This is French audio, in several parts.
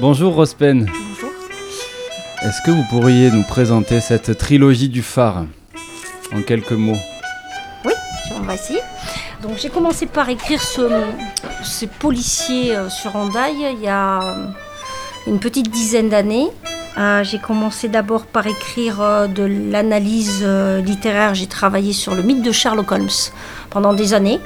Bonjour Rospen. Bonjour. Est-ce que vous pourriez nous présenter cette trilogie du phare en quelques mots? Oui, essayer. Donc j'ai commencé par écrire ce, ce policier euh, sur Hendaye il y a euh, une petite dizaine d'années. Euh, j'ai commencé d'abord par écrire euh, de l'analyse euh, littéraire. J'ai travaillé sur le mythe de Sherlock Holmes pendant des années.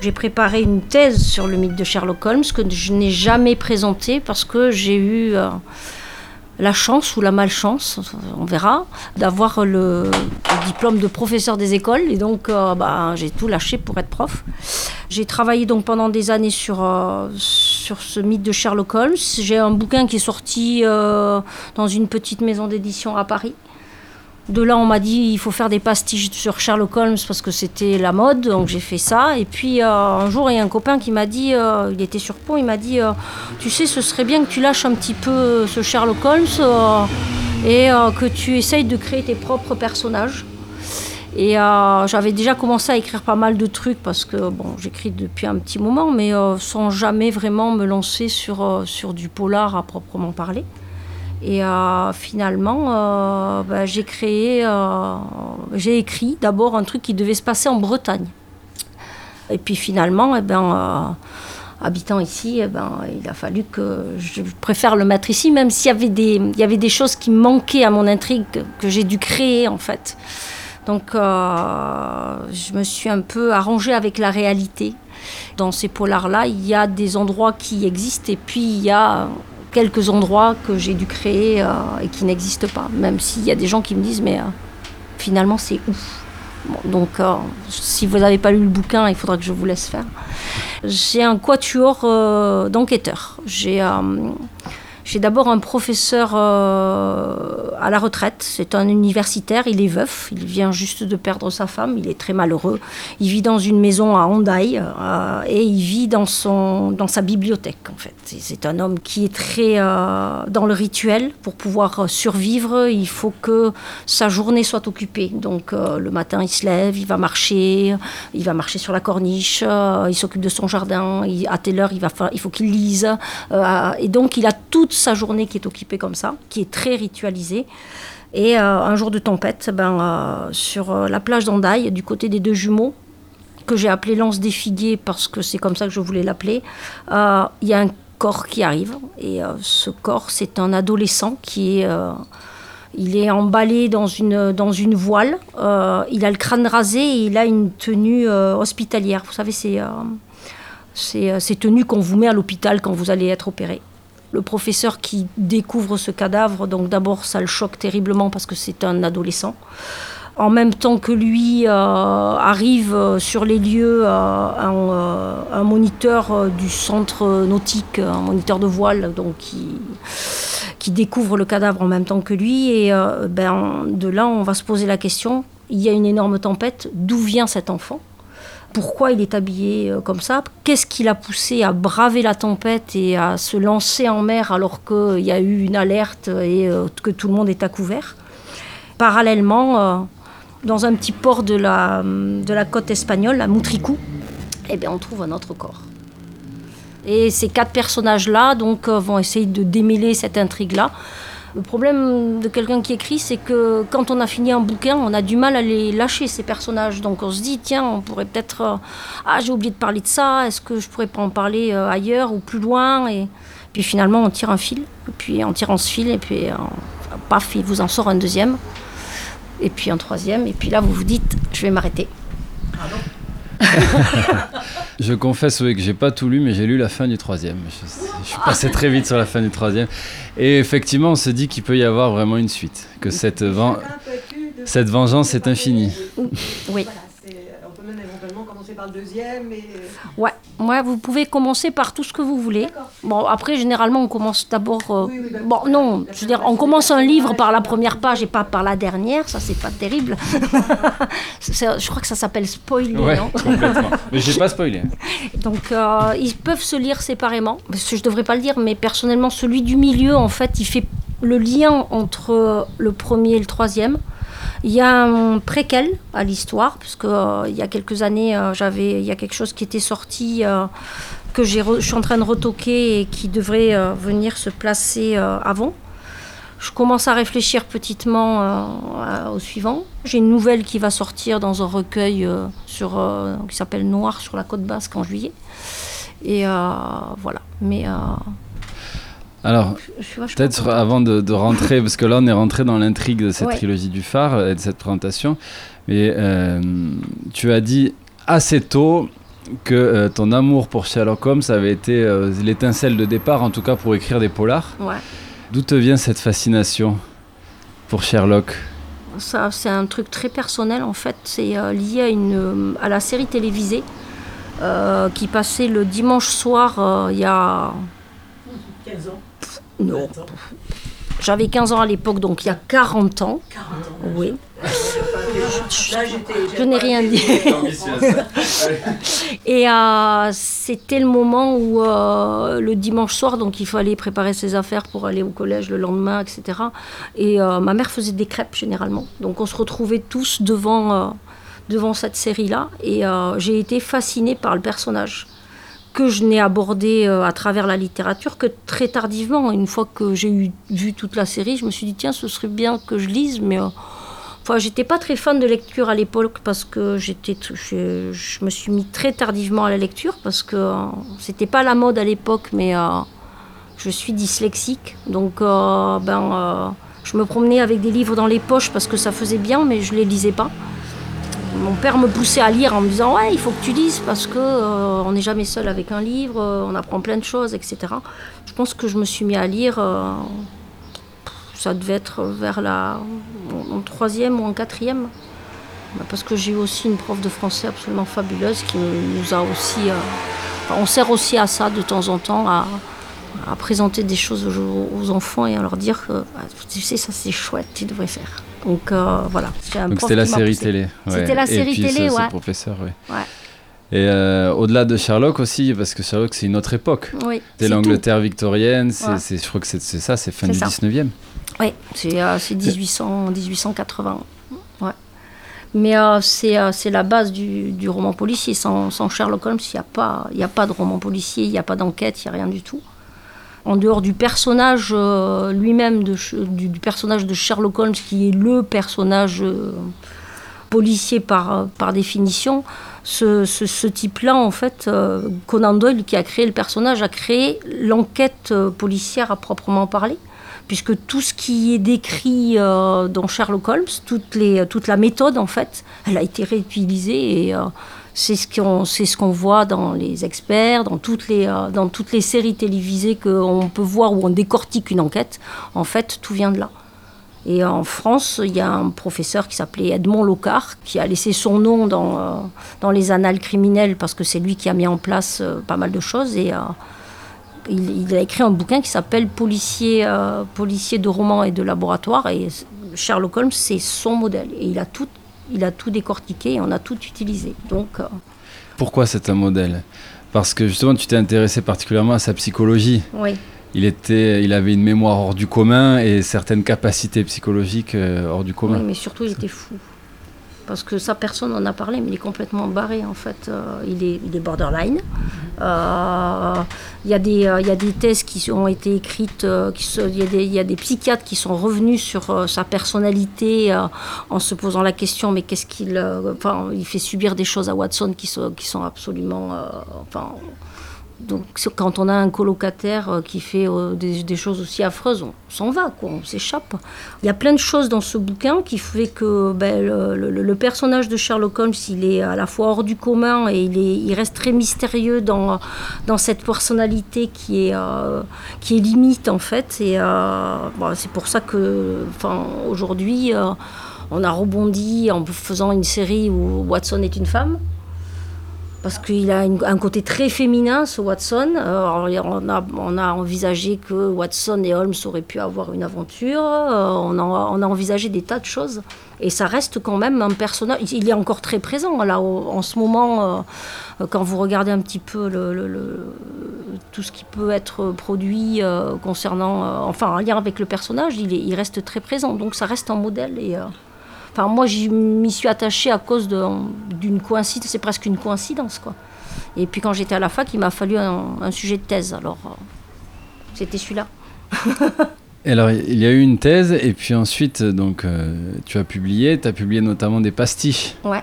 J'ai préparé une thèse sur le mythe de Sherlock Holmes que je n'ai jamais présentée parce que j'ai eu la chance ou la malchance, on verra, d'avoir le, diplôme de professeur des écoles et donc bah, j'ai tout lâché pour être prof. J'ai travaillé donc pendant des années sur, sur ce mythe de Sherlock Holmes. J'ai un bouquin qui est sorti euh, dans une petite maison d'édition à Paris. De là, on m'a dit il faut faire des pastiches sur Sherlock Holmes parce que c'était la mode, donc j'ai fait ça. Et puis euh, un jour, il y a un copain qui m'a dit, euh, il était sur Pont, il m'a dit tu sais, ce serait bien que tu lâches un petit peu ce Sherlock Holmes et que tu essayes de créer tes propres personnages. Et euh, j'avais déjà commencé à écrire pas mal de trucs parce que bon, j'écris depuis un petit moment, mais euh, sans jamais vraiment me lancer sur, euh, sur du polar à proprement parler. Et finalement, ben, j'ai créé, j'ai écrit d'abord un truc qui devait se passer en Bretagne. Et puis finalement, eh ben, habitant ici, eh ben, il a fallu que je préfère le mettre ici, même s'il y avait des, y avait des choses qui manquaient à mon intrigue que, que j'ai dû créer en fait. Donc euh, je me suis un peu arrangée avec la réalité. Dans ces polars-là, il y a des endroits qui existent et puis il y a quelques endroits que j'ai dû créer euh, et qui n'existent pas. Même s'il y a des gens qui me disent mais euh, finalement c'est où Donc si vous n'avez pas lu le bouquin, il faudra que je vous laisse faire. J'ai un quatuor d'enquêteurs. J'ai j'ai d'abord un professeur euh, à la retraite, c'est un universitaire, il est veuf, il vient juste de perdre sa femme, il est très malheureux. Il vit dans une maison à Hondaï euh, et il vit dans, son, dans sa bibliothèque en fait. C'est- un homme qui est très euh, dans le rituel. Pour pouvoir survivre, il faut que sa journée soit occupée. Donc le matin, il se lève, il va marcher, il va marcher sur la corniche, il s'occupe de son jardin, à telle heure, il, va il faut qu'il lise. et donc il a toute sa journée qui est occupée comme ça, qui est très ritualisée. Et euh, un jour de tempête, ben, euh, sur euh, la plage d'Andaille, du côté des deux jumeaux, que j'ai appelé Lance des Figuiers parce que c'est comme ça que je voulais l'appeler, il y a un corps qui arrive. Et ce corps, c'est un adolescent qui est... il est emballé dans une, dans une voile, il a le crâne rasé et il a une tenue hospitalière. Vous savez, c'est ces tenues qu'on vous met à l'hôpital quand vous allez être opéré. Le professeur qui découvre ce cadavre, donc d'abord ça le choque terriblement parce que c'est un adolescent. En même temps que lui, euh, arrive euh, sur les lieux euh, un, moniteur du centre nautique, un moniteur de voile, donc qui, découvre le cadavre en même temps que lui. Et ben, de là, on va se poser la question, il y a une énorme tempête, d'où vient cet enfant? Pourquoi il est habillé euh, comme ça Qu'est-ce qui l'a poussé à braver la tempête et à se lancer en mer alors qu'il y a eu une alerte et euh, que tout le monde est à couvert? Parallèlement, euh, dans un petit port de la, la côte espagnole, à Moutricou, eh on trouve un autre corps. Et ces quatre personnages-là donc, vont essayer de démêler cette intrigue-là. Le problème de quelqu'un qui écrit, c'est que quand on a fini un bouquin, on a du mal à les lâcher, ces personnages. Donc on se dit, tiens, on pourrait peut-être... euh, ah, j'ai oublié de parler de ça, est-ce que je pourrais pas en parler euh, ailleurs ou plus loin? Et puis finalement, on tire un fil, puis en tirant ce fil, et puis euh, paf, il vous en sort un deuxième, et puis un troisième, et puis là, vous vous dites, je vais m'arrêter. Je confesse oui, que j'ai pas tout lu, mais j'ai lu la fin du troisième. Je, je suis passé très vite sur la fin du troisième. Et effectivement, on se dit qu'il peut y avoir vraiment une suite, que cette, ven- cette vengeance est infinie. Oui. Voilà, c'est- on peut même éventuellement commencer par le deuxième et... Ouais, ouais, vous pouvez commencer par tout ce que vous voulez. Bon, après, généralement, on commence d'abord. euh, Oui, oui, bah, bon, non, je veux dire, on commence un livre par la première page et pas par la dernière, ça, c'est pas terrible. Je crois que ça s'appelle spoiler, Ouais, non complètement. Mais j'ai pas spoilé. Donc, euh, ils peuvent se lire séparément. Parce que je devrais pas le dire, mais personnellement, celui du milieu, en fait, il fait le lien entre le premier et le troisième. Il y a un préquel à l'histoire, parce que euh, il y a quelques années, euh, j'avais, il y a quelque chose qui était sorti euh, que j'ai je suis en train de retoquer et qui devrait euh, venir se placer avant. Je commence à réfléchir petitement au suivant. J'ai une nouvelle qui va sortir dans un recueil qui s'appelle Noir sur la côte basque en juillet. Et voilà. Alors, peut-être avant de, de rentrer, parce que là on est rentré dans l'intrigue de cette Ouais. trilogie du phare et de cette présentation, mais euh, tu as dit assez tôt que euh, ton amour pour Sherlock Holmes avait été euh, l'étincelle de départ, en tout cas pour écrire des polars. Ouais. D'où te vient cette fascination pour Sherlock? Ça, c'est un truc très personnel en fait. C'est euh, lié à, une, à la série télévisée euh, qui passait le dimanche soir euh, il y a. 15 ans. Non. J'avais 15 ans à l'époque, donc il y a 40 ans. 40 ans. Oui. Je n'ai rien dit. Et euh, c'était le moment où euh, le dimanche soir, donc il fallait préparer ses affaires pour aller au collège le lendemain, etc. Et euh, ma mère faisait des crêpes généralement. Donc on se retrouvait tous devant, euh, devant cette série-là. Et euh, j'ai été fascinée par le personnage que je n'ai abordé euh, à travers la littérature que très tardivement. Une fois que j'ai eu, vu toute la série, je me suis dit, tiens, ce serait bien que je lise, mais... euh, Enfin, j'étais pas très fan de lecture à l'époque parce que j'étais, je, je me suis mis très tardivement à la lecture parce que euh, c'était pas la mode à l'époque, mais euh, je suis dyslexique, donc euh, ben, je me promenais avec des livres dans les poches parce que ça faisait bien, mais je les lisais pas. Mon père me poussait à lire en me disant ouais il faut que tu lises parce que euh, on n'est jamais seul avec un livre, euh, on apprend plein de choses, etc. Je pense que je me suis mis à lire. euh, ça devait être vers la en troisième ou en quatrième. Bah, Parce que j'ai eu aussi une prof de français absolument fabuleuse qui nous a aussi. on sert aussi à ça de temps en temps, à, présenter des choses aux, aux enfants et à leur dire que ah, tu sais, ça c'est chouette, tu devrais faire. Donc euh, voilà. Un Donc c'était la série télé. C'était la série télé, ouais. professeur, ouais. Ouais. Et euh, au-delà de Sherlock aussi, parce que Sherlock c'est une autre époque. Oui, C'est l'Angleterre victorienne, c'est, Ouais. c'est- je crois que c'est, c'est ça, c'est fin du ça. 19e. Oui, c'est euh, c'est 1800, 1880. Ouais. Mais euh, c'est euh, c'est la base du, du roman policier. Sans, sans Sherlock Holmes, il n'y a, pas- il y a pas de roman policier, il n'y a pas d'enquête, il n'y a rien du tout. En dehors du personnage euh, lui-même, du, personnage de Sherlock Holmes, qui est le personnage euh, policier par, euh, définition, ce, type-là, en fait, Conan Doyle, qui a créé le personnage, a créé l'enquête policière à proprement parler puisque tout ce qui est décrit dans Sherlock Holmes, toute, la méthode en fait, elle a été réutilisée et c'est ce qu'on ce qu'on voit dans les experts, dans toutes les, euh, dans toutes les séries télévisées qu'on peut voir où on décortique une enquête. En fait, tout vient de là. Et en France, il y a un professeur qui s'appelait Edmond Locard, qui a laissé son nom dans, euh, dans les annales criminelles parce que c'est lui qui a mis en place euh, pas mal de choses. Et il, a écrit un bouquin qui s'appelle Policier, Policier de roman et de laboratoire. Et Sherlock Holmes, c'est son modèle. Et il a tout, il a tout décortiqué et on a tout utilisé. Donc, euh, Pourquoi c'est un modèle? Parce que justement, tu t'es intéressé particulièrement à sa psychologie. oui. Il, était, il avait une mémoire hors du commun et certaines capacités psychologiques euh, hors du commun. Oui, mais surtout, il était fou. Parce que ça, personne n'en a parlé, mais il est complètement barré, en fait. Euh, il, est, borderline. Euh, Il y, a des, euh, y a des thèses qui ont été écrites, il, y a des, y a des psychiatres qui sont revenus sur sa personnalité en se posant la question, mais qu'est-ce qu'il... enfin, il fait subir des choses à Watson qui sont, qui sont absolument... enfin, donc quand on a un colocataire euh, qui fait euh, des, choses aussi affreuses, on s'en va, quoi, on s'échappe. Il y a plein de choses dans ce bouquin qui fait que ben, le, personnage de Sherlock Holmes, il est à la fois hors du commun et il, est, il reste très mystérieux dans, cette personnalité qui est, euh, limite en fait. Et euh, c'est pour ça que aujourd'hui, on a rebondi en faisant une série où Watson est une femme parce qu'il a un côté très féminin, ce Watson. Euh, on, a, envisagé que Watson et Holmes auraient pu avoir une aventure. Euh, on, a, envisagé des tas de choses. Et ça reste quand même un personnage. Il est encore très présent, là, en ce moment. euh, quand vous regardez un petit peu tout ce qui peut être produit concernant. enfin, en lien avec le personnage, il, est- il reste très présent. Donc, ça reste un modèle. Enfin, moi, j'y m'y suis attachée à cause d'une coïncidence. C'est presque une coïncidence, quoi. Et puis quand j'étais à la fac, il m'a fallu un, sujet de thèse. Alors, euh, c'était celui-là. Alors, il y a eu une thèse, et puis ensuite, donc, euh, tu as publié, tu as publié notamment des pastiches. Ouais.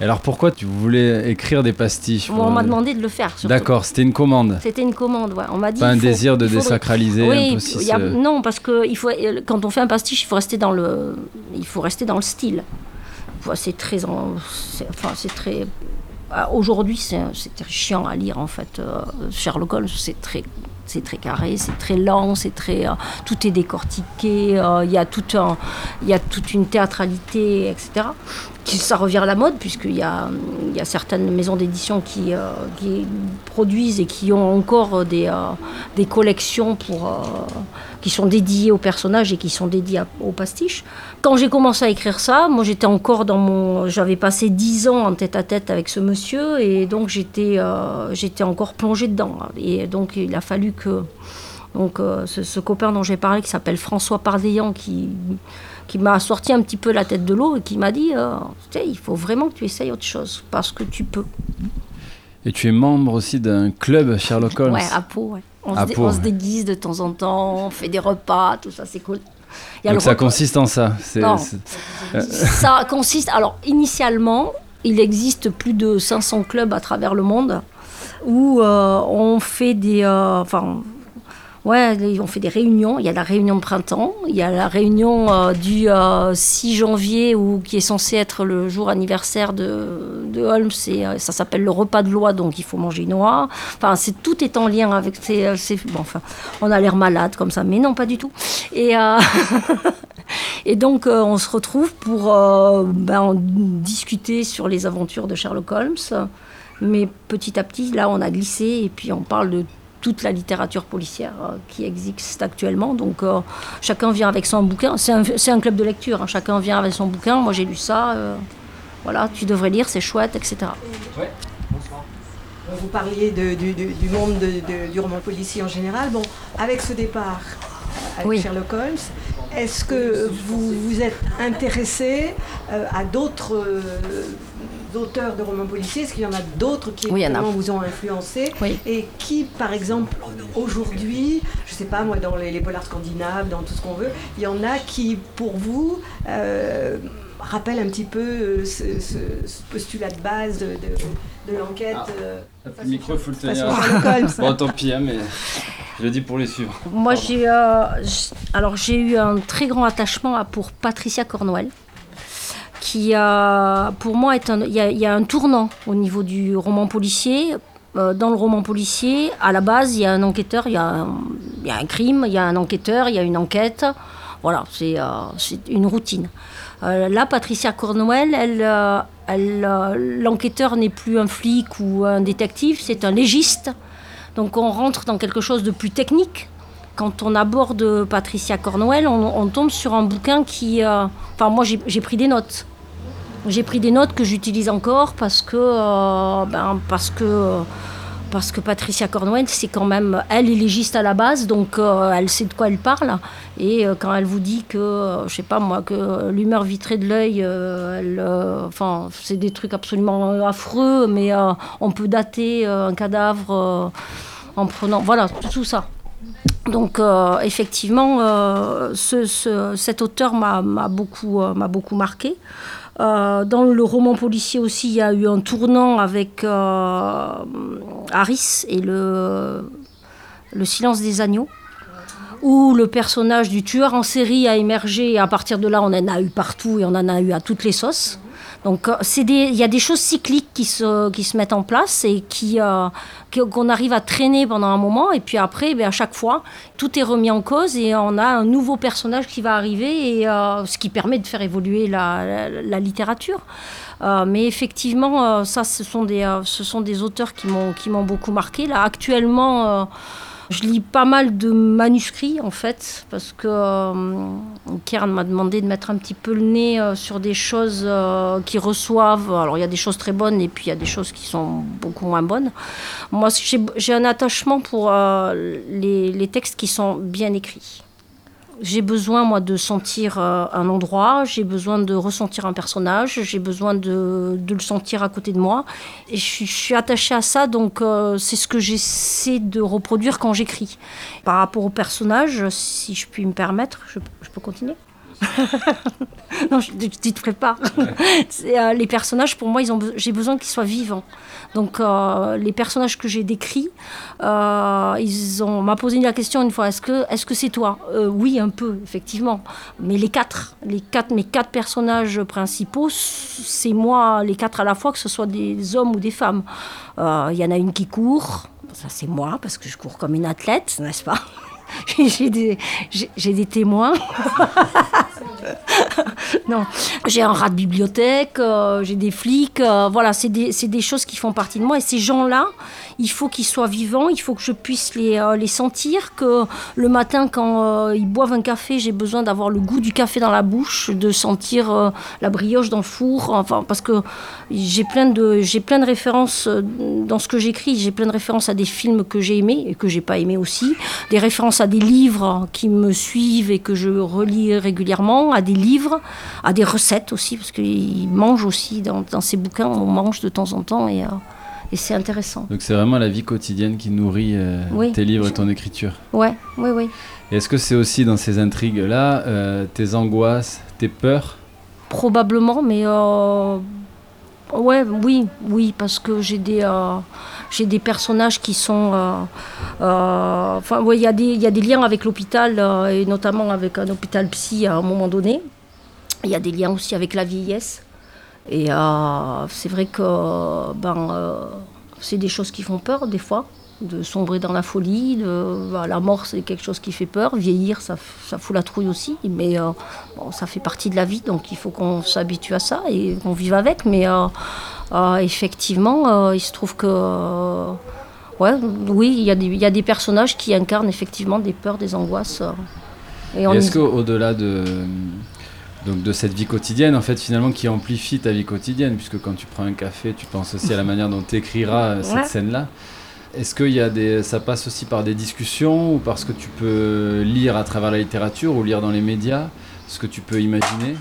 Alors, pourquoi tu voulais écrire des pastiches On m'a demandé de le faire. D'accord, c'était une commande. C'était une commande, ouais. On m'a dit. Pas un désir de désacraliser oui, un peu aussi Non, parce que il faut, quand on fait un pastiche, il faut rester dans le, il faut rester dans le style. C'est très, enfin, c'est très. Ah, aujourd'hui, c'est chiant à lire en fait. Euh, Sherlock Holmes, c'est très c'est très carré, c'est très lent, c'est très, euh, tout est décortiqué, euh, il y, a tout il y a toute une théâtralité, etc. Qui, ça revient à la mode, puisqu'il y a, il y a certaines maisons d'édition qui, euh, qui, produisent et qui ont encore des, des collections pour, qui sont dédiées aux personnages et qui sont dédiées aux pastiches. Quand j'ai commencé à écrire ça, moi j'étais encore dans mon... J'avais passé dix ans en tête à tête avec ce monsieur et donc j'étais, j'étais encore plongée dedans. Et donc il a fallu que donc, euh, ce, copain dont j'ai parlé, qui s'appelle François Pardeillan, qui, qui m'a sorti un petit peu la tête de l'eau et qui m'a dit euh, il faut vraiment que tu essayes autre chose, parce que tu peux. Et tu es membre aussi d'un club Sherlock Holmes Ouais, à Pau, On, se, déguise de temps en temps, on fait des repas, tout ça, c'est cool. Donc ça consiste en ça non. Ça consiste. Alors, initialement, il existe plus de 500 clubs à travers le monde où euh, on fait des. Euh, enfin, Ouais, on fait des réunions. Il y a la réunion de printemps, il y a la réunion euh, du 6 janvier, où, qui est censé être le jour anniversaire de, Holmes. Et, ça s'appelle le repas de loi, donc il faut manger noix. Enfin, c'est, tout est en lien avec ces. bon, enfin, on a l'air malade comme ça, mais non, pas du tout. Et, et donc, on se retrouve pour ben, discuter sur les aventures de Sherlock Holmes. Mais petit à petit, là, on a glissé et puis on parle de toute la littérature policière euh, qui existe actuellement. Donc euh, chacun vient avec son bouquin. C'est un, club de lecture. Hein. Chacun vient avec son bouquin. Moi j'ai lu ça. Euh, voilà, tu devrais lire, c'est chouette, etc. Ouais. Vous parliez du, monde du roman policier en général. Bon, avec ce départ avec Sherlock Holmes, est-ce que vous vous êtes intéressé à d'autres auteurs de romans policiers Est-ce qu'il y en a d'autres qui vous ont influencé Et qui, par exemple, aujourd'hui, je ne sais pas moi, dans les, polars scandinaves, dans tout ce qu'on veut, il y en a qui, pour vous, euh, rappellent un petit peu euh, ce, postulat de base de, l'enquête. Ah, euh, le micro, faut le tenir. bon, tant pis, hein, mais je le dis pour les suivre. Moi, j'ai alors j'ai eu un très grand attachement pour Patricia Cornwell qui a, pour moi, est un, il, y a, un tournant au niveau du roman policier. Euh, dans le roman policier, à la base, il y a un enquêteur, il y a un, il y a un crime, il y a un enquêteur, il y a une enquête. Voilà, c'est euh, une routine. Euh, là, Patricia Cornwell, elle, l'enquêteur n'est plus un flic ou un détective, c'est un légiste. Donc on rentre dans quelque chose de plus technique. Quand on aborde Patricia Cornwell, on, on tombe sur un bouquin qui... enfin, moi, j'ai pris des notes. J'ai pris des notes que j'utilise encore parce que, euh, ben, parce que, parce que Patricia Cornwell, c'est quand même, elle est légiste à la base, donc euh, elle sait de quoi elle parle. Et euh, quand elle vous dit que, je sais pas moi, que l'humeur vitrée de l'œil, enfin, c'est des trucs absolument affreux, mais on peut dater un cadavre en prenant, voilà, tout ça. Donc effectivement, ce, cet auteur m'a beaucoup, m'a beaucoup marqué. Euh, dans le roman policier aussi, il y a eu un tournant avec euh, Harris et le, le silence des agneaux, où le personnage du tueur en série a émergé et à partir de là, on en a eu partout et on en a eu à toutes les sauces. Donc euh, il y a des choses cycliques qui se, qui se mettent en place et qui, euh, qu'on arrive à traîner pendant un moment. Et puis après, ben, à chaque fois, tout est remis en cause et on a un nouveau personnage qui va arriver, et, euh, ce qui permet de faire évoluer la, la, littérature. mais effectivement, ça, ce sont des, ce sont des auteurs qui m'ont, qui m'ont beaucoup marqué. Là, actuellement, je lis pas mal de manuscrits en fait, parce que euh, m'a demandé de mettre un petit peu le nez euh, sur des choses euh, qui reçoivent. Alors il y a des choses très bonnes et puis il y a des choses qui sont beaucoup moins bonnes. Moi j'ai un attachement pour les, les, textes qui sont bien écrits. J'ai besoin, moi, de sentir euh, un endroit, j'ai besoin de ressentir un personnage, j'ai besoin de, le sentir à côté de moi. Et je, suis, attachée à ça, donc euh, c'est ce que j'essaie de reproduire quand j'écris. Par rapport au personnage, si je puis me permettre, je peux continuer? non, je ne te prépare. Euh, les personnages, pour moi, j'ai besoin qu'ils soient vivants. Donc, euh, les personnages que j'ai décrits, euh, ils ont m'a posé la question une fois est-ce que est-ce que c'est toi? Oui, un peu, effectivement. Mais les quatre, les quatre, mes quatre personnages principaux, c'est moi, les quatre à la fois, que ce soit des hommes ou des femmes. Il y en a une qui court. Ça, c'est moi, parce que je cours comme une athlète, n'est-ce pas? j'ai des, des, témoins. non, j'ai un rat de bibliothèque, euh, j'ai des flics. Euh, voilà, c'est des, des, choses qui font partie de moi. Et ces gens-là, il faut qu'ils soient vivants, il faut que je puisse les, euh, les sentir, que le matin, quand ils boivent un café, j'ai besoin d'avoir le goût du café dans la bouche, de sentir la brioche dans le four. Enfin, parce que j'ai plein, de, plein de références dans ce que j'écris. J'ai plein de références à des films que j'ai aimés et que j'ai pas aimés aussi. Des références à des livres qui me suivent et que je relis régulièrement, à des livres, à des recettes aussi, parce qu'ils mangent aussi dans, ces bouquins, on mange de temps en temps et, euh, et c'est intéressant. Donc c'est vraiment la vie quotidienne qui nourrit euh, tes livres et ton écriture. Ouais, oui, oui. Est-ce que c'est aussi dans ces intrigues-là euh, tes angoisses, tes peurs? Probablement, mais ouais, oui, oui, parce que j'ai des j'ai des personnages qui sont. Euh, euh, il y, a des, y a des liens avec l'hôpital, euh, et notamment avec un hôpital psy à un moment donné. Il y a des liens aussi avec la vieillesse. Et c'est vrai que ben, c'est des choses qui font peur des fois de sombrer dans la folie. De, la mort, c'est quelque chose qui fait peur. Vieillir, ça, ça fout la trouille aussi. Mais bon, ça fait partie de la vie, donc il faut qu'on s'habitue à ça et qu'on vive avec. Mais euh, effectivement, euh, il se trouve que. Euh, ouais, oui, il y, a des, y a des personnages qui incarnent effectivement des peurs, des angoisses. et est-ce qu'au-delà de, donc de cette vie quotidienne, en fait, finalement, qui amplifie ta vie quotidienne, puisque quand tu prends un café, tu penses aussi à la manière dont tu écriras cette scène-là. Est-ce que y a des, ça passe aussi par des discussions ou parce que tu peux lire à travers la littérature ou lire dans les médias ce que tu peux imaginer?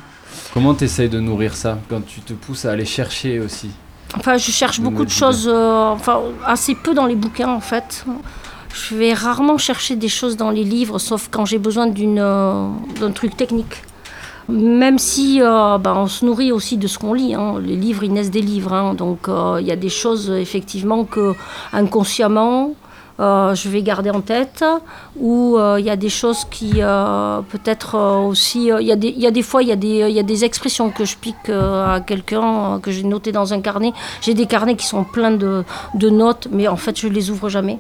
Comment tu essayes de nourrir ça quand tu te pousses à aller chercher aussi? Enfin, je cherche beaucoup de choses, euh, enfin, assez peu dans les bouquins en fait. Je vais rarement chercher des choses dans les livres, sauf quand j'ai besoin d'une, euh, d'un truc technique. Même si euh, ben, on se nourrit aussi de ce qu'on lit. Hein. Les livres, ils naissent des livres. Hein. Donc il y a des choses, effectivement, que inconsciemment, euh, je vais garder en tête, ou euh, il y a des choses qui euh, peut-être aussi, il y, a des, fois il y, a des, y a des expressions que je pique à quelqu'un, que j'ai notées dans un carnet. J'ai des carnets qui sont pleins de, de, notes, mais en fait je les ouvre jamais.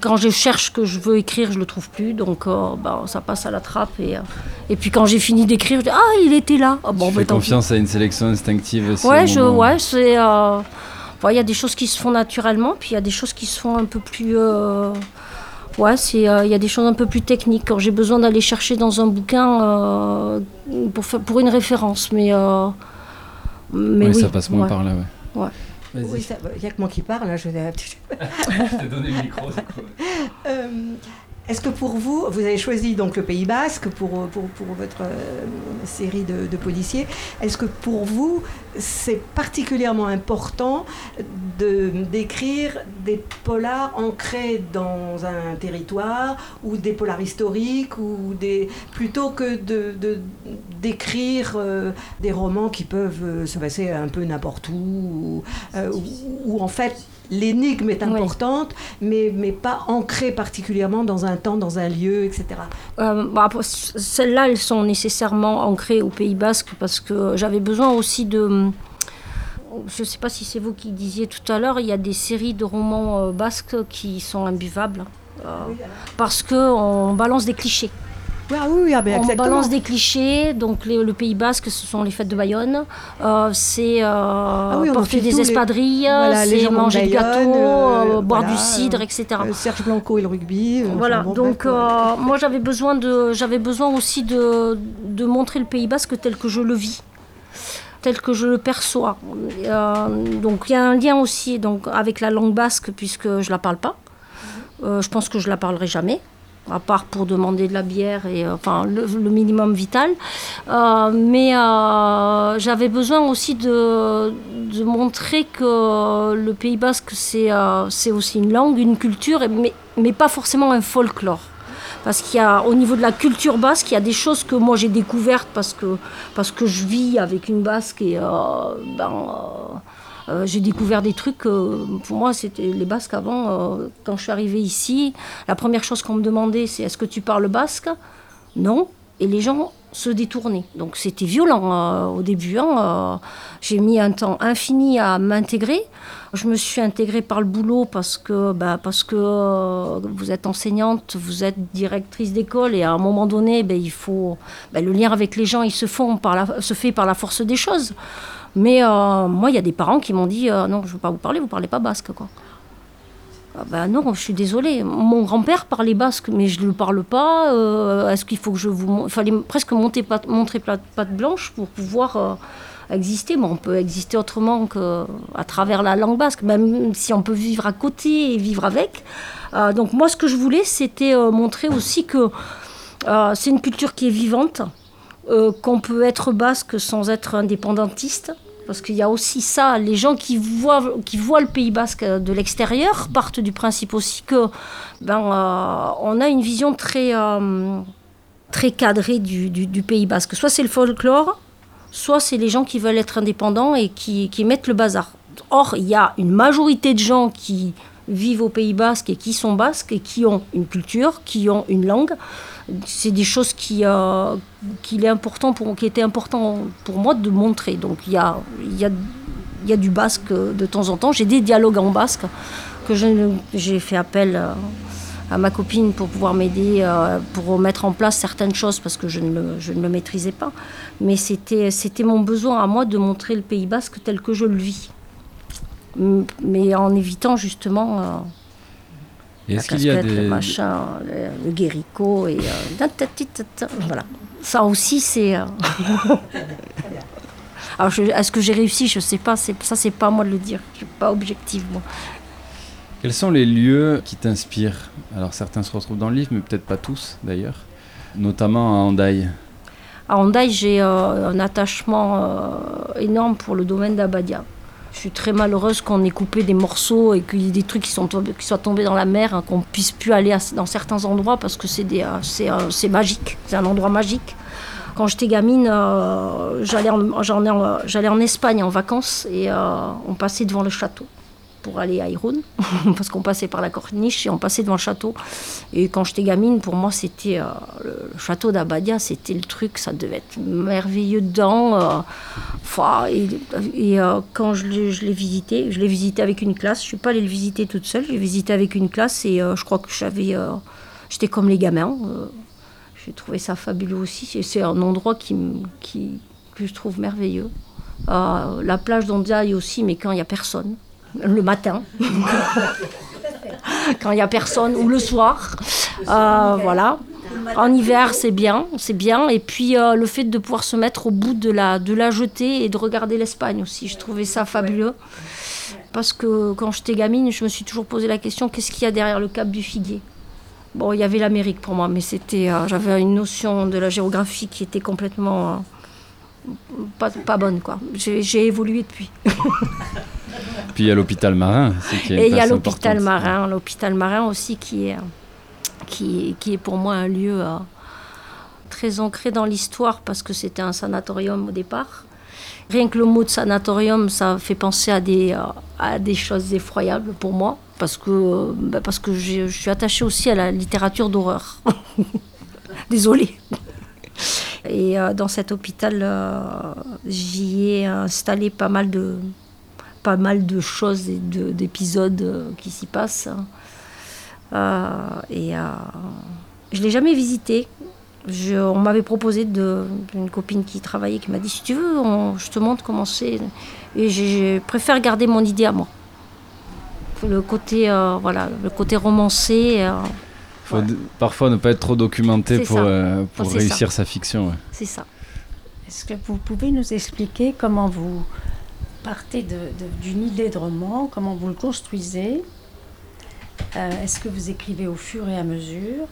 Quand je cherche que je veux écrire, je le trouve plus, donc bah, ça passe à la trappe. Et, et puis quand j'ai fini d'écrire, je dis ah il était là. Ah, bon, tu fais confiance à une sélection instinctive. Aussi ouais, je, ouais, c'est il y a des choses qui se font naturellement, puis il y a des choses qui se font un peu plus. Euh, ouais, c'est, euh, il y a des choses un peu plus techniques. Quand j'ai besoin d'aller chercher dans un bouquin euh, pour, pour une référence, mais. mais oui, ça passe moins par là, ouais. ouais. Il n'y a que moi qui parle, là, je vais... je t'ai donné le micro, du coup. Est-ce que pour vous, vous avez choisi donc le Pays Basque pour, votre euh, série de, policiers, est-ce que pour vous, c'est particulièrement important d'écrire des polars ancrés dans un territoire ou des polars historiques ou des, plutôt que de, d'écrire euh, des romans qui peuvent euh, se passer un peu n'importe où ou en fait l'énigme est importante, mais, mais pas ancrée particulièrement dans un temps, dans un lieu, etc. Euh, bah, celles-là, elles sont nécessairement ancrées au Pays Basque parce que j'avais besoin aussi de... Je ne sais pas si c'est vous qui disiez tout à l'heure, il y a des séries de romans euh, basques qui sont imbuvables. Euh, parce qu'on balance des clichés. Ah oui, ah ben on balance des clichés. Donc le Pays Basque, ce sont les fêtes de Bayonne. Euh, c'est euh, ah porter des espadrilles, c'est manger du gâteau, euh, boire du cidre, etc. Serge Blanco et le rugby. voilà. donc moi j'avais besoin de, j'avais besoin aussi de, de montrer le Pays Basque tel que je le vis tel que je le perçois. donc il y a un lien aussi donc, avec la langue basque puisque je ne la parle pas. je pense que je la parlerai jamais. À part pour demander de la bière et enfin le, minimum vital. mais j'avais besoin aussi de, montrer que le Pays Basque c'est c'est aussi une langue, une culture, mais, mais pas forcément un folklore parce qu'il niveau de la culture basque, il y a des choses que moi j'ai découvertes parce que, parce que je vis avec une basque et euh, ben, euh, euh, j'ai découvert des trucs. pour moi, c'était les basques avant. quand je suis arrivée ici, la première chose qu'on me demandait, c'est est-ce que tu parles basque? Non. Et les gens se détournaient. Donc c'était violent au début. Hein, j'ai mis un temps infini à m'intégrer. Je me suis intégrée par le boulot parce que, bah, parce que euh, vous êtes enseignante, vous êtes directrice d'école et à un moment donné, ben, il faut, ben, le lien avec les gens, il se fait par la force des choses. Mais euh, moi, il y a des parents qui m'ont dit euh, non, je ne veux pas vous parler, vous ne parlez pas basque. Quoi. Ben non, je suis désolée. Mon grand-père parlait basque, mais je ne le parle pas. Est-ce qu'il faut que je vous... Il fallait presque monter, montrer patte blanche pour pouvoir exister, on peut exister autrement qu'à travers la langue basque, même si on peut vivre à côté et vivre avec. Euh, donc moi, ce que je voulais, c'était euh, montrer aussi que euh, c'est une culture qui est vivante, qu'on peut être basque sans être indépendantiste. Parce qu'il y a aussi ça, les gens qui voient, le Pays basque de l'extérieur partent du principe aussi que ben, on a une vision très, très cadrée du Pays basque. Soit c'est le folklore, soit c'est les gens qui veulent être indépendants et qui, mettent le bazar. Or, il y a une majorité de gens qui vivent au Pays Basque et qui sont basques et qui ont une culture, qui ont une langue. C'est des choses qui, euh, est important pour, qui étaient important pour moi de montrer. Donc il y a, y, a, y a du basque de temps en temps. J'ai des dialogues en basque que j'ai fait appel. Euh, à ma copine pour pouvoir m'aider, euh, pour mettre en place certaines choses parce que je ne le, je ne le maîtrisais pas. Mais c'était, c'était mon besoin à moi de montrer le Pays Basque tel que je le vis. Mais en évitant justement est-ce qu'il y a des... le machin, le, guéricot et euh, voilà. Ça aussi c'est. Alors, est-ce que j'ai réussi? Je ne sais pas. Ça, c'est pas à moi de le dire. Je suis pas objective, moi. Quels sont les lieux qui t'inspirent? Alors certains se retrouvent dans le livre, mais peut-être pas tous d'ailleurs, notamment à Handaï. À Handaï, j'ai euh, un attachement euh, énorme pour le domaine d'Abadia. Je suis très malheureuse qu'on ait coupé des morceaux et qu'il y ait des trucs qui, soient tombés dans la mer, hein, qu'on puisse plus aller dans certains endroits parce que c'est, des, euh, c'est, magique, c'est un endroit magique. Quand j'étais gamine, en, j'allais en Espagne en vacances et on passait devant le château pour aller à Irun, parce qu'on passait par la corniche et on passait devant le château. Et quand j'étais gamine, pour moi, c'était euh, le château d'Abadia, c'était le truc, ça devait être merveilleux dedans. Euh, et, euh, quand je l'ai visité, je l'ai visité avec une classe. Je suis pas allée le visiter toute seule, j'ai visité avec une classe et je crois que j'avais, j'étais comme les gamins. j'ai trouvé ça fabuleux aussi. C'est un endroit qui, qui, que je trouve merveilleux. la plage d'Ondiaï aussi, mais quand il n'y a personne le matin, quand il n'y a personne, ou le soir. Euh, voilà. En hiver, c'est bien, c'est bien. Et puis euh, le fait de pouvoir se mettre au bout de la, de la jetée et de regarder l'Espagne aussi, je trouvais ça fabuleux. Parce que quand j'étais gamine, je me suis toujours posé la question qu'est-ce qu'il y a derrière le cap du figuier? Bon, il y avait l'Amérique pour moi, mais c'était, euh, j'avais une notion de la géographie qui était complètement pas, pas bonne, quoi. J'ai évolué depuis. Puis il y a l'hôpital marin. et il y a l'hôpital marin, l'hôpital marin aussi qui est, qui, qui, est pour moi un lieu euh, très ancré dans l'histoire parce que c'était un sanatorium au départ. Rien que le mot de sanatorium, ça fait penser à des, euh, à des choses effroyables pour moi parce que, bah, parce que je suis attachée aussi à la littérature d'horreur. Désolée. Et euh, dans cet hôpital, j'y ai installé pas mal de, pas mal de choses et d'épisodes euh, qui s'y passent. Euh, et euh, je ne l'ai jamais visité. Je, on m'avait proposé de, une copine qui travaillait qui m'a dit si tu veux, je te montre comment c'est. Et je préfère garder mon idée à moi. Le côté, voilà, le côté romancé. Il faut parfois ne pas être trop documenté pour, pour réussir sa fiction. C'est ça. Est-ce que vous pouvez nous expliquer comment vous partez d'une idée de roman, comment vous le construisez, euh, est-ce que vous écrivez au fur et à mesure,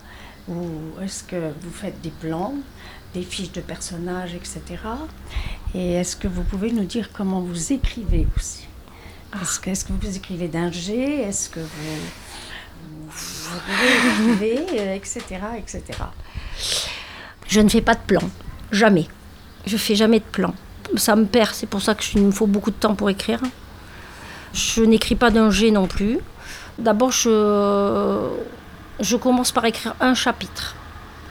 ou est-ce que vous faites des plans, des fiches de personnages, etc. Et est-ce que vous pouvez nous dire comment vous écrivez aussi? Est-ce que, vous écrivez d'un G Est-ce que vous, vous, écrivez, etc., etc. Je ne fais pas de plan, jamais. Je fais jamais de plan. Ça me perd, c'est pour ça qu'il me faut beaucoup de temps pour écrire. Je n'écris pas d'un G non plus. D'abord, je, commence par écrire un chapitre.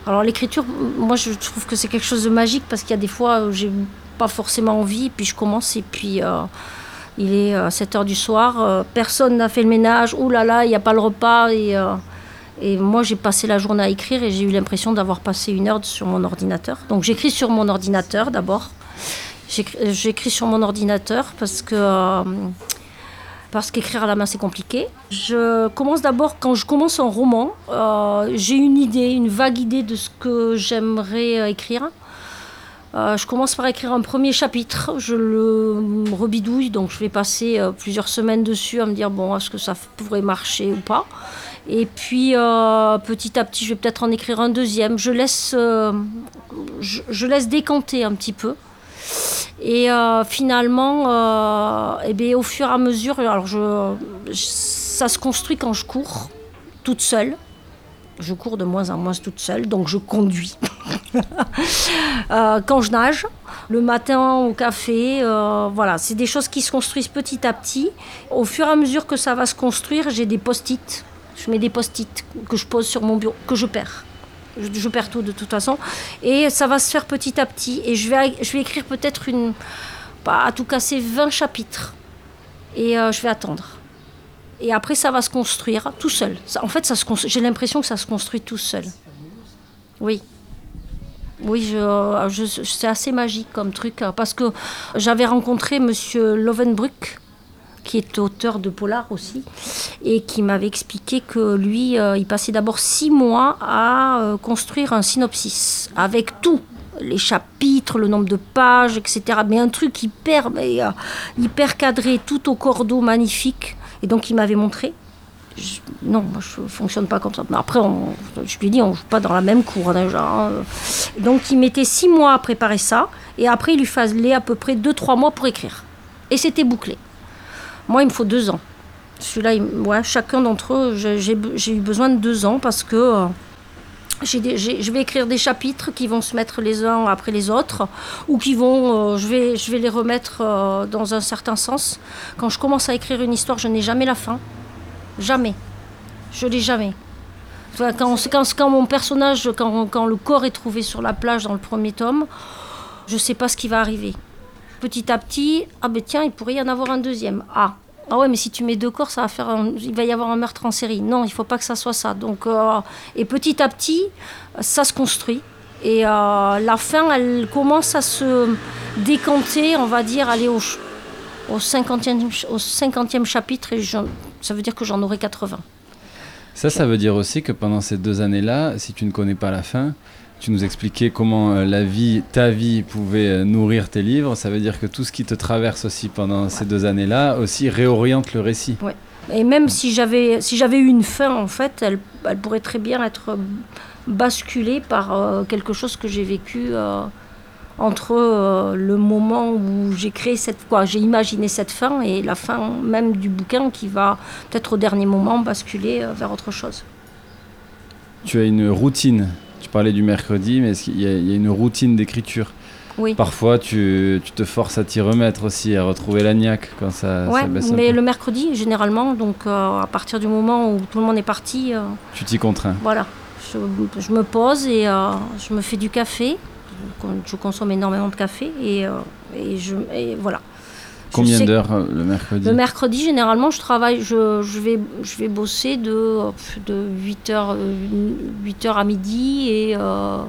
Alors l'écriture, moi je trouve que c'est quelque chose de magique parce qu'il y a des fois où j'ai pas forcément envie, puis je commence et puis euh, il est 7 euh, heures du soir, euh, personne n'a fait le ménage, ouh là là, il n'y a pas le repas et moi j'ai passé la journée à écrire et j'ai eu l'impression d'avoir passé une heure sur mon ordinateur. Donc j'écris sur mon ordinateur d'abord. J'écris sur mon ordinateur parce que parce qu'écrire à la main c'est compliqué. Je commence d'abord, quand je commence un roman, euh, j'ai une idée, une vague idée de ce que j'aimerais euh, écrire. Euh, je commence par écrire un premier chapitre, je le rebidouille, donc je vais passer plusieurs semaines dessus à me dire bon, est-ce que ça pourrait marcher ou pas? Et puis petit à petit, je vais peut-être en écrire un deuxième. Je laisse, je laisse décanter un petit peu. Et euh, finalement, euh, eh bien, au fur et à mesure, alors je, ça se construit quand je cours, toute seule. Je cours de moins en moins toute seule, donc je conduis. Euh, quand je nage, le matin au café, voilà, c'est des choses qui se construisent petit à petit. Au fur et à mesure que ça va se construire, j'ai des post-it. Je mets des post-it que je pose sur mon bureau, que je perds je, perds tout de toute façon. Et ça va se faire petit à petit. Et je vais, je vais écrire peut-être une. Pas à tout casser 20 chapitres. Et euh, je vais attendre. Et après, ça va se construire tout seul. en fait, ça j'ai l'impression que ça se construit tout seul. Oui. Oui, je, je, c'est assez magique comme truc. Hein, parce que j'avais rencontré Monsieur Lovenbruck qui est auteur de polar aussi, et qui m'avait expliqué que lui, euh, il passait d'abord six mois à euh, construire un synopsis, avec tout, les chapitres, le nombre de pages, etc. Mais un truc hyper, euh, hyper cadré, tout au cordeau magnifique. Et donc il m'avait montré. non, moi je fonctionne pas comme ça. Mais après, je lui ai dit, on joue pas dans la même cour déjà. Hein. Donc il mettait six mois à préparer ça, et après il lui fallait à peu près deux, trois mois pour écrire. Et c'était bouclé. Moi, il me faut deux ans. Celui-là, ouais, chacun d'entre eux, j'ai eu besoin de deux ans parce que euh, je vais écrire des chapitres qui vont se mettre les uns après les autres ou qui vont, euh, je, vais, je vais les remettre euh, dans un certain sens. Quand je commence à écrire une histoire, je n'ai jamais la fin. Jamais. Je l'ai jamais. quand, quand, quand, mon personnage, quand, quand le corps est trouvé sur la plage dans le premier tome, je ne sais pas ce qui va arriver petit à petit, ah ben tiens, il pourrait y en avoir un deuxième. Ah, ah ouais, mais si tu mets deux corps, ça va faire il va y avoir un meurtre en série. Non, il faut pas que ça soit ça. Donc, euh, et petit à petit, ça se construit. Et euh, la fin, elle commence à se décanter, on va dire, aller au, au, 50e, au 50e chapitre, et ça veut dire que j'en aurai 80. Ça, ça veut dire aussi que pendant ces deux années-là, si tu ne connais pas la fin, tu nous expliquais comment euh, ta vie pouvait euh, nourrir tes livres. Ça veut dire que tout ce qui te traverse aussi pendant ces deux années-là aussi réoriente le récit. Oui. Et même si j'avais si j'avais eu une fin, en fait, elle, elle, pourrait très bien être basculée par euh, quelque chose que j'ai vécu entre le moment où j'ai créé cette quoi, j'ai imaginé cette fin et la fin même du bouquin qui va peut-être au dernier moment basculer vers autre chose. Tu as une routine tu parlais du mercredi, mais il y, a une routine d'écriture? Oui. Parfois, tu, te forces à t'y remettre aussi, à retrouver l'agnac quand ça, ouais, baisse mais le mercredi, généralement, donc euh, à partir du moment où tout le monde est parti. Euh, tu t'y contrains. Voilà. Je, me pose et euh, je me fais du café. Je consomme énormément de café et, et je, et voilà. Combien d'heures euh, le mercredi Le mercredi, généralement, je travaille, je, je, vais, je vais bosser de, de 8h, 8h à midi et, euh,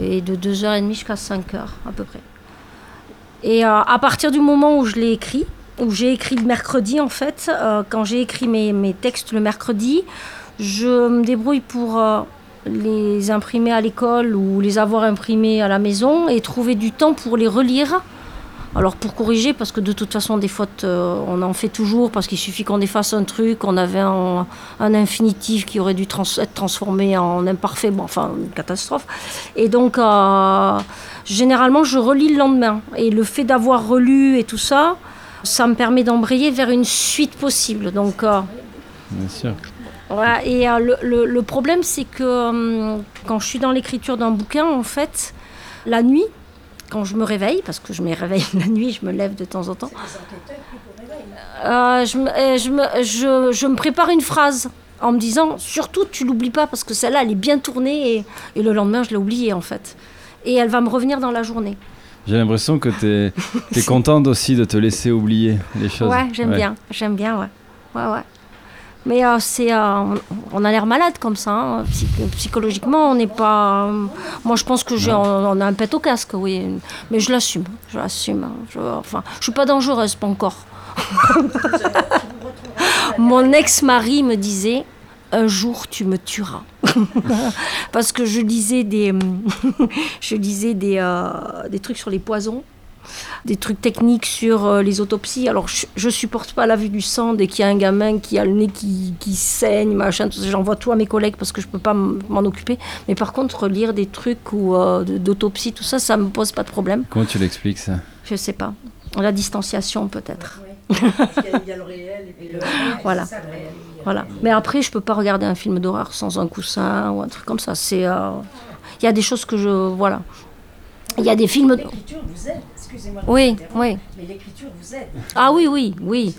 et de 2h30 jusqu'à 5h à peu près. Et euh, à partir du moment où je l'ai écrit, où j'ai écrit le mercredi en fait, quand j'ai écrit mes, mes, textes le mercredi, je me débrouille pour les imprimer à l'école ou les avoir imprimés à la maison et trouver du temps pour les relire Alors pour corriger, parce que de toute façon des fautes, euh, on en fait toujours, parce qu'il suffit qu'on efface un truc, on avait un, infinitif qui aurait dû être transformé en imparfait, bon, enfin une catastrophe. Et donc euh, généralement je relis le lendemain. Et le fait d'avoir relu et tout ça, ça me permet d'embrayer vers une suite possible. Donc, euh, Bien sûr. Et le, le, problème, c'est que quand je suis dans l'écriture d'un bouquin, en fait, la nuit, quand je me réveille, parce que je me réveille la nuit, je me lève de temps en temps. Euh, je, me, euh, je, me, je, je, me prépare une phrase en me disant surtout tu l'oublies pas parce que celle-là elle est bien tournée et, et le lendemain je l'ai oubliée en fait. Et elle va me revenir dans la journée. J'ai l'impression que tu es, contente aussi de te laisser oublier les choses. Ouais, j'aime bien, j'aime bien, ouais. Ouais, ouais. Mais euh, c'est, euh, on a l'air malade comme ça. Hein. psychologiquement, on n'est pas. moi, je pense que j'ai, on, a un pet au casque, oui. Mais je l'assume. Je l'assume. Hein. Je, enfin, je suis pas dangereuse, pas encore. Mon ex-mari me disait un jour tu me tueras. Parce que je lisais des, je lisais des, euh, des trucs sur les poisons des trucs techniques sur euh, les autopsies. Alors, je, ne supporte pas la vue du sang dès qu'il y a un gamin qui a le nez qui, qui saigne, machin. J'envoie tout à mes collègues parce que je peux pas m'en occuper. Mais par contre, lire des trucs ou euh, d'autopsie, tout ça, ça me pose pas de problème. Comment tu l'expliques ça? Je sais pas. La distanciation peut-être. Il y a le réel et le Voilà. voilà. Mais après, je peux pas regarder un film d'horreur sans un coussin ou un truc comme ça. C'est, euh, il y a des choses que je, voilà. Il y a des films. L'écriture vous aide excusez-moi. Oui, oui. Mais l'écriture vous aide. Ah oui, oui, oui.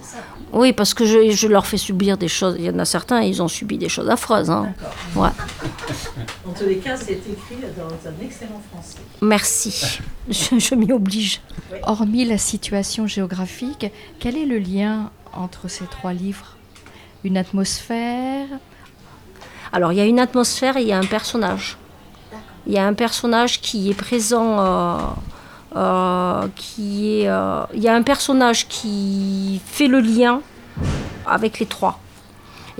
Oui, parce que je, je, leur fais subir des choses. Il y en a certains, ils ont subi des choses affreuses. Hein. Ouais. En tous les cas, c'est écrit dans un excellent français. Merci. Je, je m'y oblige. Hormis la situation géographique, quel est le lien entre ces trois livres? Une atmosphère? Alors, il y a une atmosphère et il y a un personnage. Il y a un personnage qui est présent. Euh, euh, qui est, euh, il y a un personnage qui fait le lien avec les trois.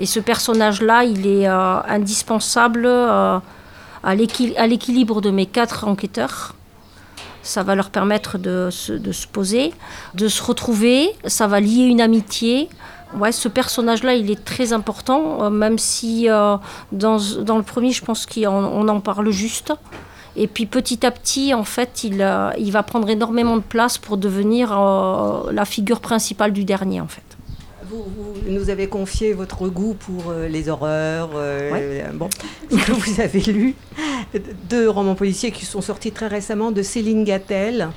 Et ce personnage-là, il est euh, indispensable à l'équilibre de mes quatre enquêteurs. Ça va leur permettre de se, de se, poser, de se retrouver. Ça va lier une amitié. Ouais, ce personnage-là, il est très important, même si dans, dans, le premier, je pense qu'on en parle juste. Et puis petit à petit, en fait, il, euh, va prendre énormément de place pour devenir euh, la figure principale du dernier, en fait. Vous, nous avez confié votre goût pour euh, les horreurs, bon, que vous avez lu deux romans policiers qui sont sortis très récemment de Céline Gattel,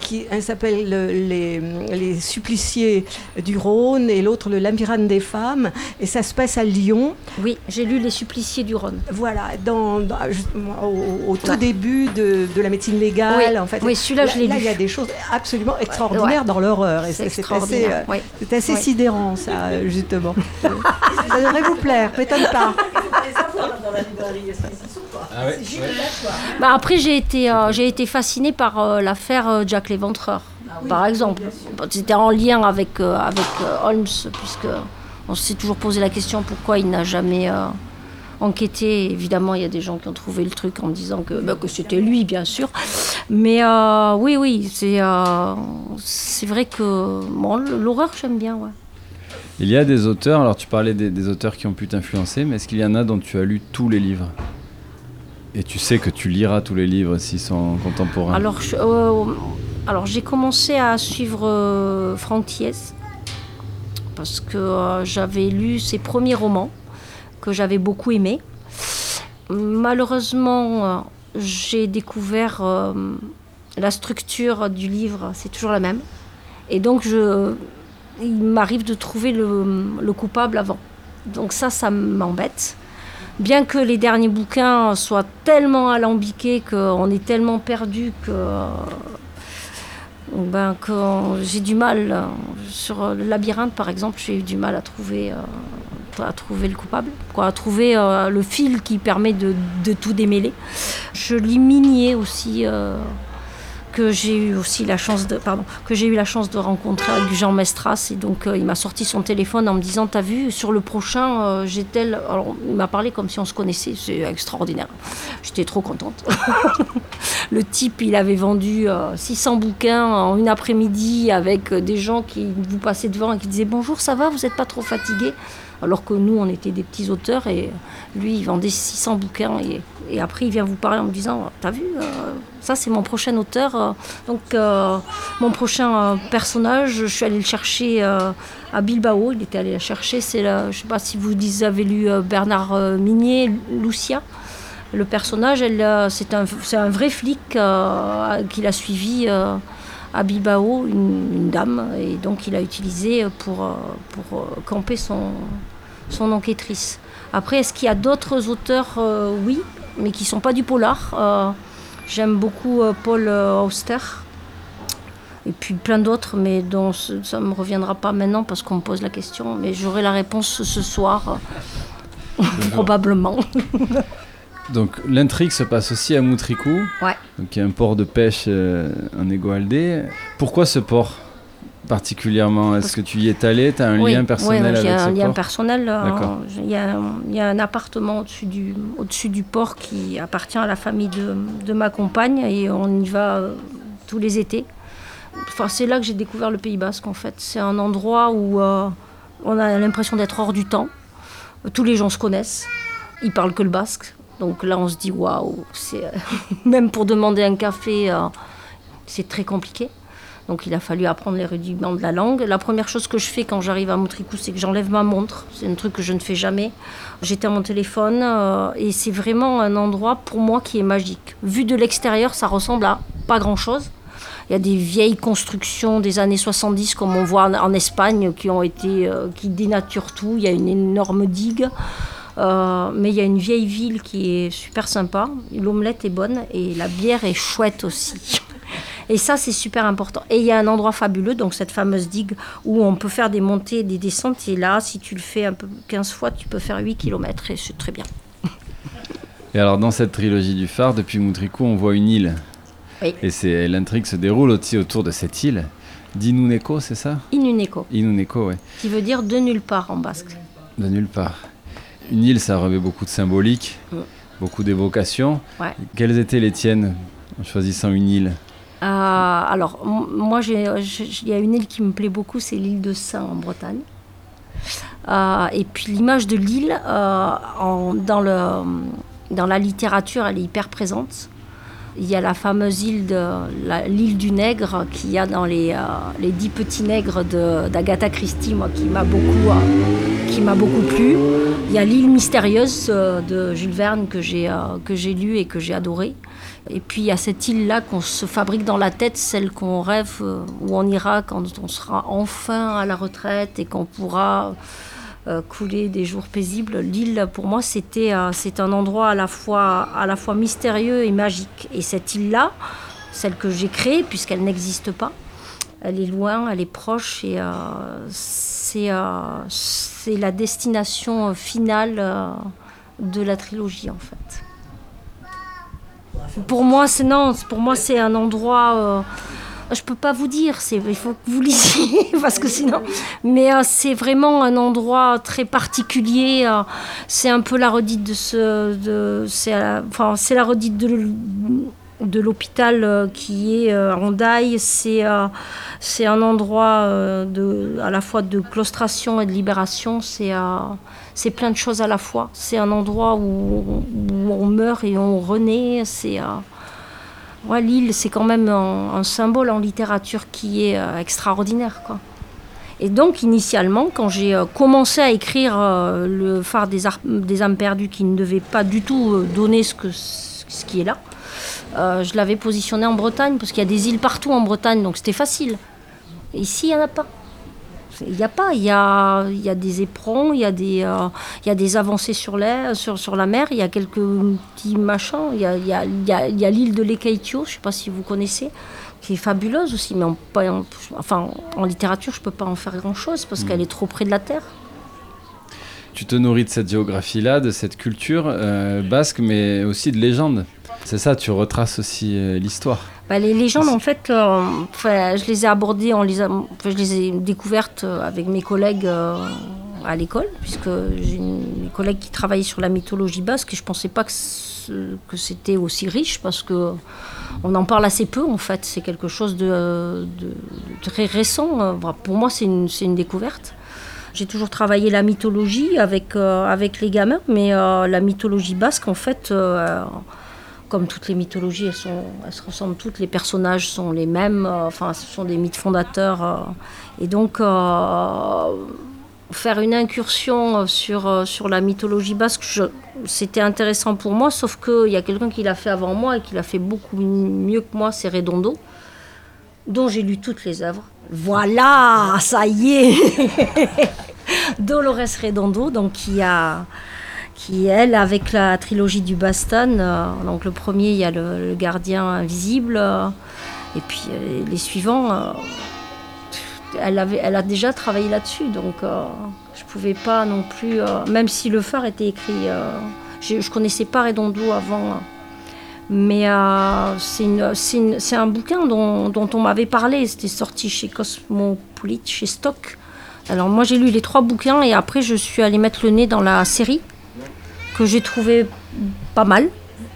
qui un s'appelle les, les, suppliciés du Rhône et l'autre le labyrinthe des femmes, et ça se passe à Lyon. Oui, j'ai lu les suppliciés du Rhône. Voilà, dans, au, tout début de, de, la médecine légale, oui. en fait. Oui, celui-là je l'ai lu. Là, il y a des choses absolument extraordinaires dans l'horreur, c'est assez, euh, assez sidérant, ça, justement. ça devrait vous plaire, m'étonne pas. Ah bah après, j'ai été, euh, j'ai été fascinée par euh, l'affaire euh, Jack l'Éventreur, ah par exemple. C'était en lien avec, avec Holmes, puisque on s'est toujours posé la question pourquoi il n'a jamais enquêté. Évidemment, il y a des gens qui ont trouvé le truc en disant que, bah, que c'était lui, bien sûr. Mais oui, oui, c'est, c'est vrai que bon, l'horreur, j'aime bien. Ouais. Il y a des auteurs, alors tu parlais des, auteurs qui ont pu t'influencer, mais est-ce qu'il y en a dont tu as lu tous les livres? Et tu sais que tu liras tous les livres s'ils sont contemporains Alors, euh, alors j'ai commencé à suivre euh, Franck Thiès parce que euh, j'avais lu ses premiers romans que j'avais beaucoup aimés. Malheureusement, j'ai découvert la structure du livre, c'est toujours la même. Et donc, je, il m'arrive de trouver le, le coupable avant. Donc ça, ça m'embête bien que les derniers bouquins soient tellement alambiqués qu'on est tellement perdu que, ben, j'ai du mal. Sur le labyrinthe, par exemple, j'ai eu du mal à trouver, euh, à trouver le coupable, quoi, à trouver euh, le fil qui permet de, tout démêler. Je lis Minier aussi, euh, que j'ai eu aussi la chance de pardon que j'ai eu la chance de rencontrer avec Jean Mestras et donc euh, il m'a sorti son téléphone en me disant t'as vu sur le prochain euh, j'ai tel alors il m'a parlé comme si on se connaissait c'est extraordinaire. J'étais trop contente. Le type il avait vendu 600 euh, bouquins en une après-midi avec des gens qui vous passaient devant et qui disaient bonjour ça va vous n'êtes pas trop fatigué? Alors que nous, on était des petits auteurs et lui, il vendait 600 bouquins. Et, après, il vient vous parler en me disant T'as vu, euh, ça, c'est mon prochain auteur. Euh, donc, euh, mon prochain personnage, je suis allée le chercher à Bilbao. Il était allé le chercher. C'est je ne sais pas si vous avez lu Bernard Minier, Lucia. Le personnage, c'est un, un, vrai flic qu'il a suivi à Bilbao une, dame et donc il a utilisé pour, euh, pour euh, camper son, son enquêtrice. Après, est-ce qu'il y a d'autres auteurs euh, Oui, mais qui ne sont pas du polar. J'aime beaucoup Paul Auster et puis plein d'autres, mais dont ça ne me reviendra pas maintenant parce qu'on me pose la question, mais j'aurai la réponse ce soir, probablement. Donc l'intrigue se passe aussi à Moutricou, ouais. donc il y a un port de pêche euh, en Égoaldé. Pourquoi ce port particulièrement? Est-ce que tu y es allé? Tu as un lien personnel oui, avec ce port Oui, un lien personnel. Euh, il y, y, a un appartement au-dessus du, au du port qui appartient à la famille de, de ma compagne et on y va euh, tous les étés. Enfin, c'est là que j'ai découvert le Pays Basque en fait. C'est un endroit où on a l'impression d'être hors du temps. Tous les gens se connaissent. Ils parlent que le basque. Donc là, on se dit waouh, euh, même pour demander un café, euh, c'est très compliqué. Donc il a fallu apprendre les rudiments de la langue. La première chose que je fais quand j'arrive à Moutricou, c'est que j'enlève ma montre. C'est un truc que je ne fais jamais. J'éteins mon téléphone euh, et c'est vraiment un endroit pour moi qui est magique. Vu de l'extérieur, ça ressemble à pas grand-chose. Il y a des vieilles constructions des années 70 comme on voit en, Espagne qui ont été qui dénaturent tout. Il y a une énorme digue. Euh, mais il y a une vieille ville qui est super sympa. L'omelette est bonne et la bière est chouette aussi. Et ça, c'est super important. Et il y a un endroit fabuleux, donc cette fameuse digue, où on peut faire des montées et des descentes. Et là, si tu le fais un peu 15 fois, tu peux faire 8 km et c'est très bien. Et alors, dans cette trilogie du phare, depuis Moutricou, on voit une île. Oui. Et l'intrigue se déroule aussi autour de cette île. Dinuneko, c'est ça? Inuneko. Inuneko, oui. Qui veut dire de nulle part en basque. De nulle part. Une île, ça revêt beaucoup de symbolique, beaucoup d'évocations. Quelles étaient les tiennes en choisissant une île euh, Alors, moi, il y a une île qui me plaît beaucoup, c'est l'île de Saint en Bretagne. Euh, et puis l'image de l'île, euh, dans, dans la littérature, elle est hyper présente. Il y a la fameuse île de l'île du Nègre qu'il y a dans les, euh, les dix petits nègres d'Agatha Christie, moi, qui m'a beaucoup, euh, beaucoup plu. Il y a l'île mystérieuse euh, de Jules Verne que j'ai que j'ai lu et que j'ai adoré. Et puis il y a cette île-là qu'on se fabrique dans la tête, celle qu'on rêve, où on ira quand on sera enfin à la retraite et qu'on pourra couler des jours paisibles. L'île, pour moi, c'était euh, c'est un endroit à la, fois, à la fois mystérieux et magique. Et cette île-là, celle que j'ai créée, puisqu'elle n'existe pas, elle est loin, elle est proche et euh, c'est c'est la destination finale de la trilogie, en fait. Pour moi, c'est non, pour moi, c'est un endroit je peux pas vous dire, il faut que vous lisiez parce que sinon. Mais euh, c'est vraiment un endroit très particulier. Euh, c'est un peu la redite de ce, de, c'est, c'est la redite de, l'hôpital euh, qui est en Daille. C'est, c'est un endroit à la fois de claustration et de libération. C'est, c'est plein de choses à la fois. C'est un endroit où, où on meurt et on renaît. C'est L'île, c'est quand même un, symbole en littérature qui est euh, extraordinaire. Et donc, initialement, quand j'ai euh, commencé à écrire euh, le phare des, âmes perdues, qui ne devait pas du tout donner ce, qui est là, je l'avais positionné en Bretagne, parce qu'il y a des îles partout en Bretagne, donc c'était facile. Ici, il n'y en a pas. Il n'y a pas, il y a, il y a des éperons, il y a des, euh, il y a des avancées sur, l'air, sur, sur la mer, il y a quelques petits machins, il y a, il y a, il y a, l'île de l'Ekaitio, je ne sais pas si vous connaissez, qui est fabuleuse aussi, mais en, enfin, en littérature, je ne peux pas en faire grand-chose parce mmh. qu'elle est trop près de la terre. Tu te nourris de cette géographie-là, de cette culture euh, basque, mais aussi de légendes. C'est ça, tu retraces aussi l'histoire. Bah, les légendes, en fait, je les ai abordées, en les je les ai découvertes avec mes collègues à l'école, puisque j'ai une collègue qui travaillait sur la mythologie basque et je ne pensais pas que que c'était aussi riche parce que on en parle assez peu en fait. C'est quelque chose de, très récent. Pour moi, c'est une, une, découverte. J'ai toujours travaillé la mythologie avec, euh, avec les gamins, mais euh, la mythologie basque, en fait, euh, comme toutes les mythologies, elles, se ressemblent toutes. Les personnages sont les mêmes. enfin, ce sont des mythes fondateurs. et donc faire une incursion sur, sur la mythologie basque, c'était intéressant pour moi, sauf qu'il y a quelqu'un qui l'a fait avant moi et qui l'a fait beaucoup mieux que moi, c'est Redondo, dont j'ai lu toutes les œuvres. Voilà, ça y est. Dolores Redondo, donc qui a qui elle avec la trilogie du Bastan euh, donc le premier il y a le, gardien invisible et puis les suivants elle, avait, elle a déjà travaillé là-dessus, donc euh, je pouvais pas non plus, euh, même si le phare était écrit, euh, je, ne connaissais pas Redondo avant, mais c'est un bouquin dont, on m'avait parlé, c'était sorti chez Cosmopolite, chez Stock. Alors moi j'ai lu les trois bouquins et après je suis allée mettre le nez dans la série que j'ai trouvé pas mal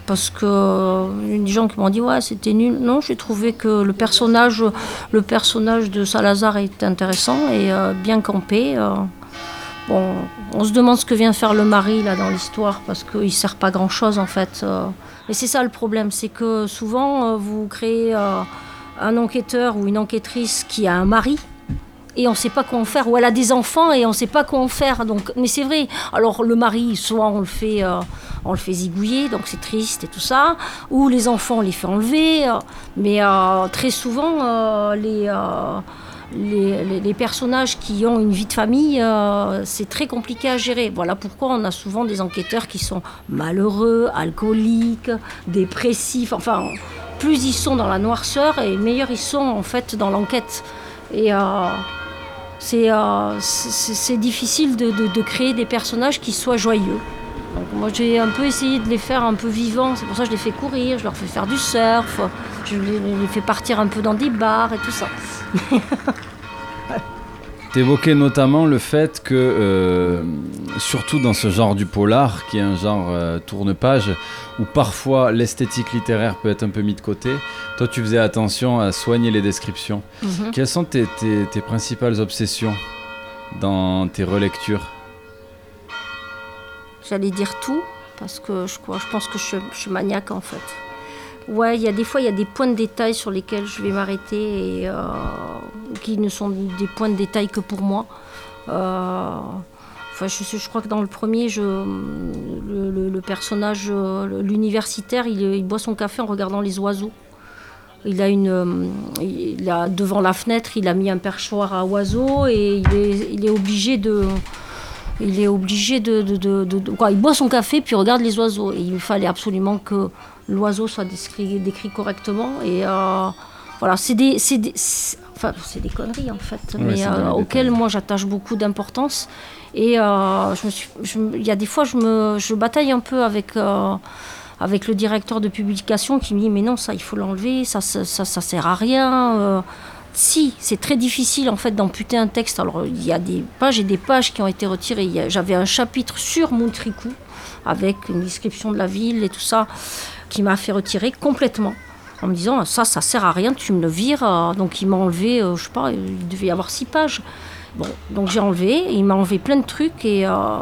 parce que a des gens qui m'ont dit ouais c'était nul. Non, j'ai trouvé que le personnage, le personnage de Salazar est intéressant et euh, bien campé. Euh. bon, on se demande ce que vient faire le mari là dans l'histoire parce qu'il sert pas grand chose en fait. Euh. Et c'est ça le problème, c'est que souvent vous créez un enquêteur ou une enquêtrice qui a un mari et on ne sait pas quoi en faire, ou elle a des enfants et on ne sait pas quoi en faire. Donc, mais c'est vrai. Alors le mari, soit on le fait, euh, on le fait zigouiller, donc c'est triste et tout ça, ou les enfants on les fait enlever. Euh, mais euh, très souvent, les, les, personnages qui ont une vie de famille, c'est très compliqué à gérer. Voilà pourquoi on a souvent des enquêteurs qui sont malheureux, alcooliques, dépressifs. Enfin, plus ils sont dans la noirceur et meilleurs ils sont en fait dans l'enquête. Et euh, c'est difficile de, créer des personnages qui soient joyeux. Moi j'ai un peu essayé de les faire un peu vivants, c'est pour ça que je les fais courir, je leur fais faire du surf, je les, les fais partir un peu dans des bars et tout ça. T'évoquais notamment le fait que, euh, surtout dans ce genre du polar, qui est un genre euh, tourne-page, où parfois l'esthétique littéraire peut être un peu mis de côté, toi tu faisais attention à soigner les descriptions. Mhm. Quelles sont tes, principales obsessions dans tes relectures? J'allais dire tout, parce que je, je pense que je suis maniaque en fait. Ouais, il y a des fois, il y a des points de détail sur lesquels je vais m'arrêter et euh, qui ne sont des points de détail que pour moi. Euh, enfin, je, crois que dans le premier, le, personnage, l'universitaire, il, boit son café en regardant les oiseaux. Il a une, il a, devant la fenêtre, il a mis un perchoir à oiseaux et il est obligé de il est obligé de, de, de, quoi, il boit son café puis il regarde les oiseaux et il fallait absolument que l'oiseau soit décrit, décrit, correctement. Et euh, voilà, c'est des, des, enfin, des conneries en fait, mais euh, auxquelles moi j'attache beaucoup d'importance. Et euh, je me suis, il y a des fois, je, me, je bataille un peu avec avec le directeur de publication qui me dit mais non ça il faut l'enlever ça ça, ça ça, sert à rien si c'est très difficile en fait d'amputer un texte alors il y a des pages et des pages qui ont été retirées j'avais un chapitre sur Montricou avec une description de la ville et tout ça qui m'a fait retirer complètement en me disant ça, ça sert à rien, tu me le vires. Euh, donc il m'a enlevé, euh, je sais pas, il devait y avoir six pages. Bon, donc j'ai enlevé, il m'a enlevé plein de trucs et euh,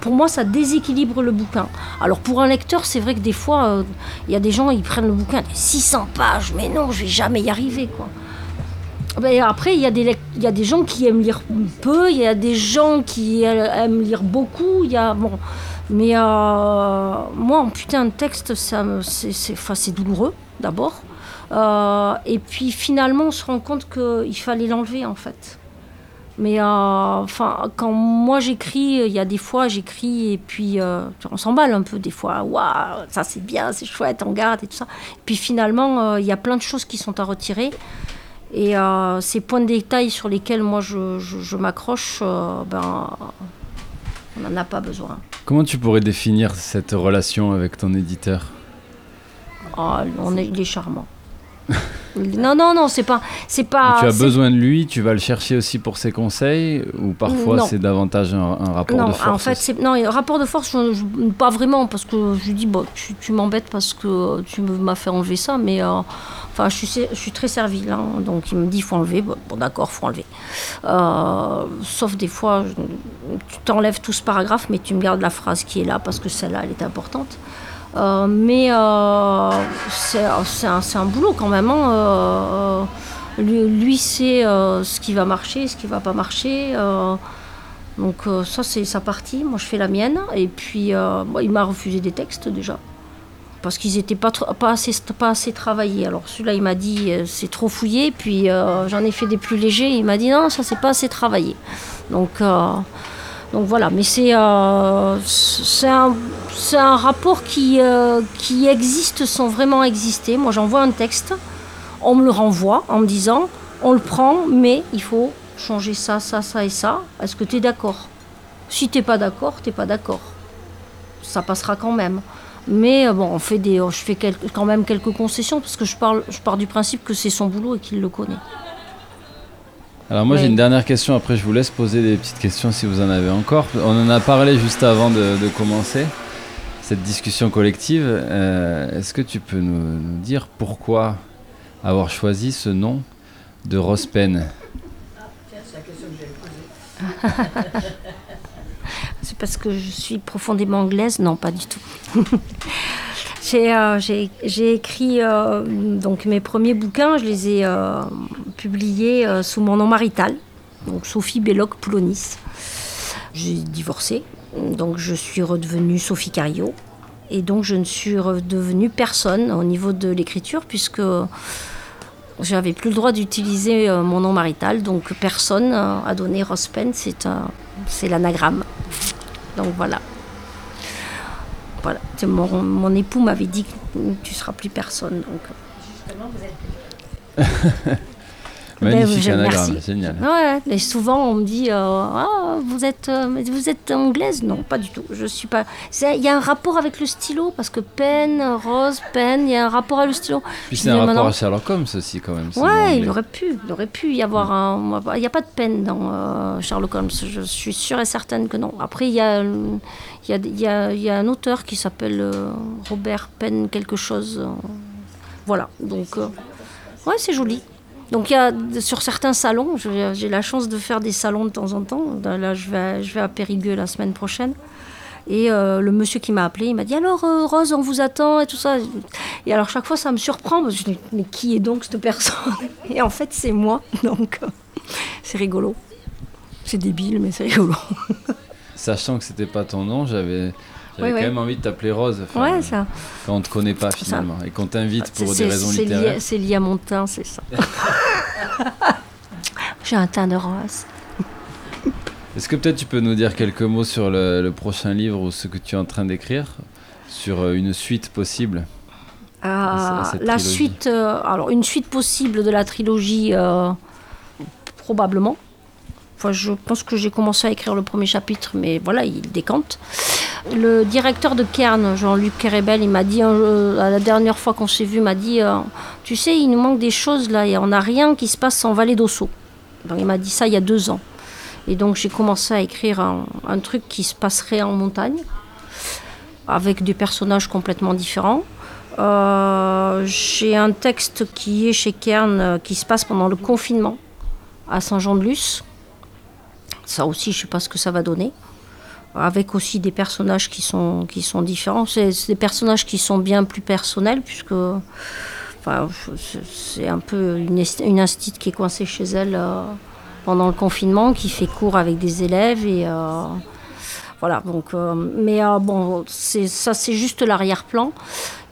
pour moi ça déséquilibre le bouquin. Alors pour un lecteur, c'est vrai que des fois, il y a des gens, ils prennent le bouquin, 600 pages, mais non, je vais jamais y arriver quoi. Ben, après, il y, a des, y a des gens qui aiment lire peu, il y a des gens qui aiment lire beaucoup, il y a, bon, mais euh, moi, putain de texte, c'est douloureux, d'abord. Euh, et puis finalement, on se rend compte qu'il fallait l'enlever, en fait. Mais euh, quand moi j'écris, il y a des fois j'écris et puis on s'emballe un peu des fois. Waouh, ça c'est bien, c'est chouette, on garde et tout ça. Et puis finalement, il y a plein de choses qui sont à retirer. Et ces points de détail sur lesquels moi je, je m'accroche, ben, on n'en a pas besoin. Comment tu pourrais définir cette relation avec ton éditeur? Ah, on est, il est charmant. non, non, non, c'est pas, c'est pas. tu as besoin de lui, tu vas le chercher aussi pour ses conseils, ou parfois c'est davantage un, un rapport Non, de force en fait, c'est non, un rapport de force, je- je- pas vraiment, parce que je lui dis, bon, tu, tu m'embêtes parce que tu m'as fait enlever ça, mais euh, enfin, je suis, sé- je suis très servile, hein, donc il me dit, il faut enlever, bon, bon, d'accord, faut enlever. Euh, sauf des fois, tu t'enlèves tout ce paragraphe, mais tu me gardes la phrase qui est là parce que celle-là, elle est importante. Euh, mais euh, c'est c'est un, boulot quand même. hein, euh, lui, sait euh, ce qui va marcher, ce qui va pas marcher. euh, donc euh, ça c'est sa partie, moi je fais la mienne. Et puis euh, il m'a refusé des textes déjà. Parce qu'ils n'étaient pas, assez, travaillés. Alors celui-là il m'a dit euh, c'est trop fouillé. Puis euh, j'en ai fait des plus légers. Il m'a dit non ça c'est pas assez travaillé. Donc, euh, donc voilà, mais c'est euh, un, rapport qui, euh, qui existe sans vraiment exister. Moi j'envoie un texte, on me le renvoie en me disant on le prend mais il faut changer ça, ça, ça et ça. Est-ce que tu es d'accord? Si t'es pas d'accord, t'es pas d'accord. Ça passera quand même. Mais euh, bon, on fait des, je fais quand même quelques concessions parce que je, parle, je pars du principe que c'est son boulot et qu'il le connaît. Alors moi j'ai une dernière question, après je vous laisse poser des petites questions si vous en avez encore. On en a parlé juste avant de, de commencer cette discussion collective. Euh, Est-ce que tu peux nous, nous dire pourquoi avoir choisi ce nom de Rospen C'est parce que je suis profondément anglaise? Non, pas du tout. j'ai euh, j'ai- écrit euh, donc mes premiers bouquins, je les ai euh, publiés sous mon nom marital, donc Sophie Belloc Poulonis. J'ai divorcé, donc je suis redevenue Sophie Cario. Et donc je ne suis redevenue personne au niveau de l'écriture puisque j'avais plus le droit d'utiliser mon nom marital, donc personne a donné Rospen, c'est l'anagramme. Donc voilà. Voilà. Mon, mon époux m'avait dit que tu seras plus personne. Donc. Magnifique je- anagramme, merci. génial. Ouais, et souvent on me dit euh, ah vous êtes euh, mais vous êtes anglaise? Non pas du tout je suis pas il y a un rapport avec le stylo parce que pen rose pen il y a un rapport avec le stylo Puis c'est un rapport maintenant- à Sherlock Holmes aussi quand même. Ouais, il aurait pu, il aurait pu y avoir un. Il n'y a pas de peine dans euh, Sherlock Holmes. Je suis sûre et certaine que non. Après, il y a, euh, il y a, un auteur qui s'appelle euh, Robert Penn quelque chose. euh, voilà. Donc, euh, ouais, c'est joli. Donc, il y a sur certains salons, j'ai la chance de faire des salons de temps en temps. Là, je vais, à Périgueux la semaine prochaine. Et le monsieur qui m'a appelé, il m'a dit alors Rose, on vous attend et tout ça. Et alors chaque fois ça me surprend dis mais qui est donc cette personne? Et en fait c'est moi, donc c'est rigolo. C'est débile mais c'est rigolo. Sachant que c'était pas ton nom, j'avais quand même envie de t'appeler Rose. enfin, Ouais ça. Quand on te connaît pas finalement et qu'on t'invite pour des raisons littéraires. c'est lié à mon teint, c'est ça. J'ai un teint de rose. Est-ce que peut-être tu peux nous dire quelques mots sur le, le prochain livre ou ce que tu es en train d'écrire Sur euh, une suite possible Ah, à la suite, euh, alors une suite possible de la trilogie, euh, probablement. Je pense que j'ai commencé à écrire le premier chapitre, mais voilà, il décante. Le directeur de Cairn, Jean-Luc Kerebel, il m'a dit, euh, la dernière fois qu'on s'est vu, m'a dit, euh, tu sais, il nous manque des choses là, et on n'a rien qui se passe en Vallée d'Osso. Il m'a dit ça il y a deux ans. Et donc j'ai commencé à écrire un, truc qui se passerait en montagne, avec des personnages complètement différents. Euh, j'ai un texte qui est chez Kern, qui se passe pendant le confinement à Saint-Jean-de-Luz. Ça aussi, je ne sais pas ce que ça va donner. Avec aussi des personnages qui sont, qui sont différents. C'est des personnages qui sont bien plus personnels, puisque enfin, c'est- un peu une, une qui est coincée chez elle euh, pendant le confinement, qui fait cours avec des élèves. Et, euh, voilà, donc, euh, mais bon, ça c'est juste l'arrière-plan.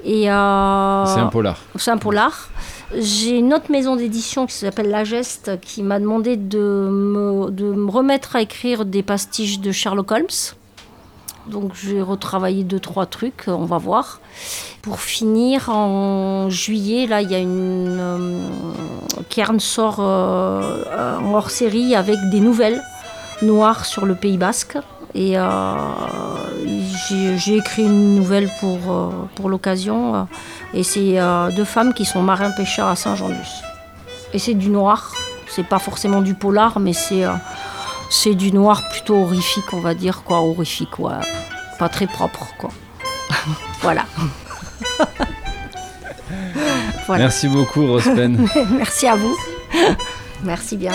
Et euh, C'est un polar. c'est un polar. J'ai une autre maison d'édition qui s'appelle La Geste qui m'a demandé de me, de me remettre à écrire des pastiches de Sherlock Holmes. Donc j'ai retravaillé deux, trois trucs, on va voir. Pour finir, en juillet, là, il y a une... euh, Kern sort euh, en hors-série avec des nouvelles noires sur le Pays Basque. Et j'ai écrit une nouvelle pour, pour l'occasion. et c'est deux femmes qui sont marins-pêcheurs à Saint-Jean-Luz. Et c'est du noir. C'est pas forcément du polar, mais c'est c'est du noir plutôt horrifique, on va dire, quoi, horrifique, ouais. Pas très propre, quoi. voilà. Merci beaucoup, Rospen. Merci à vous. Merci bien.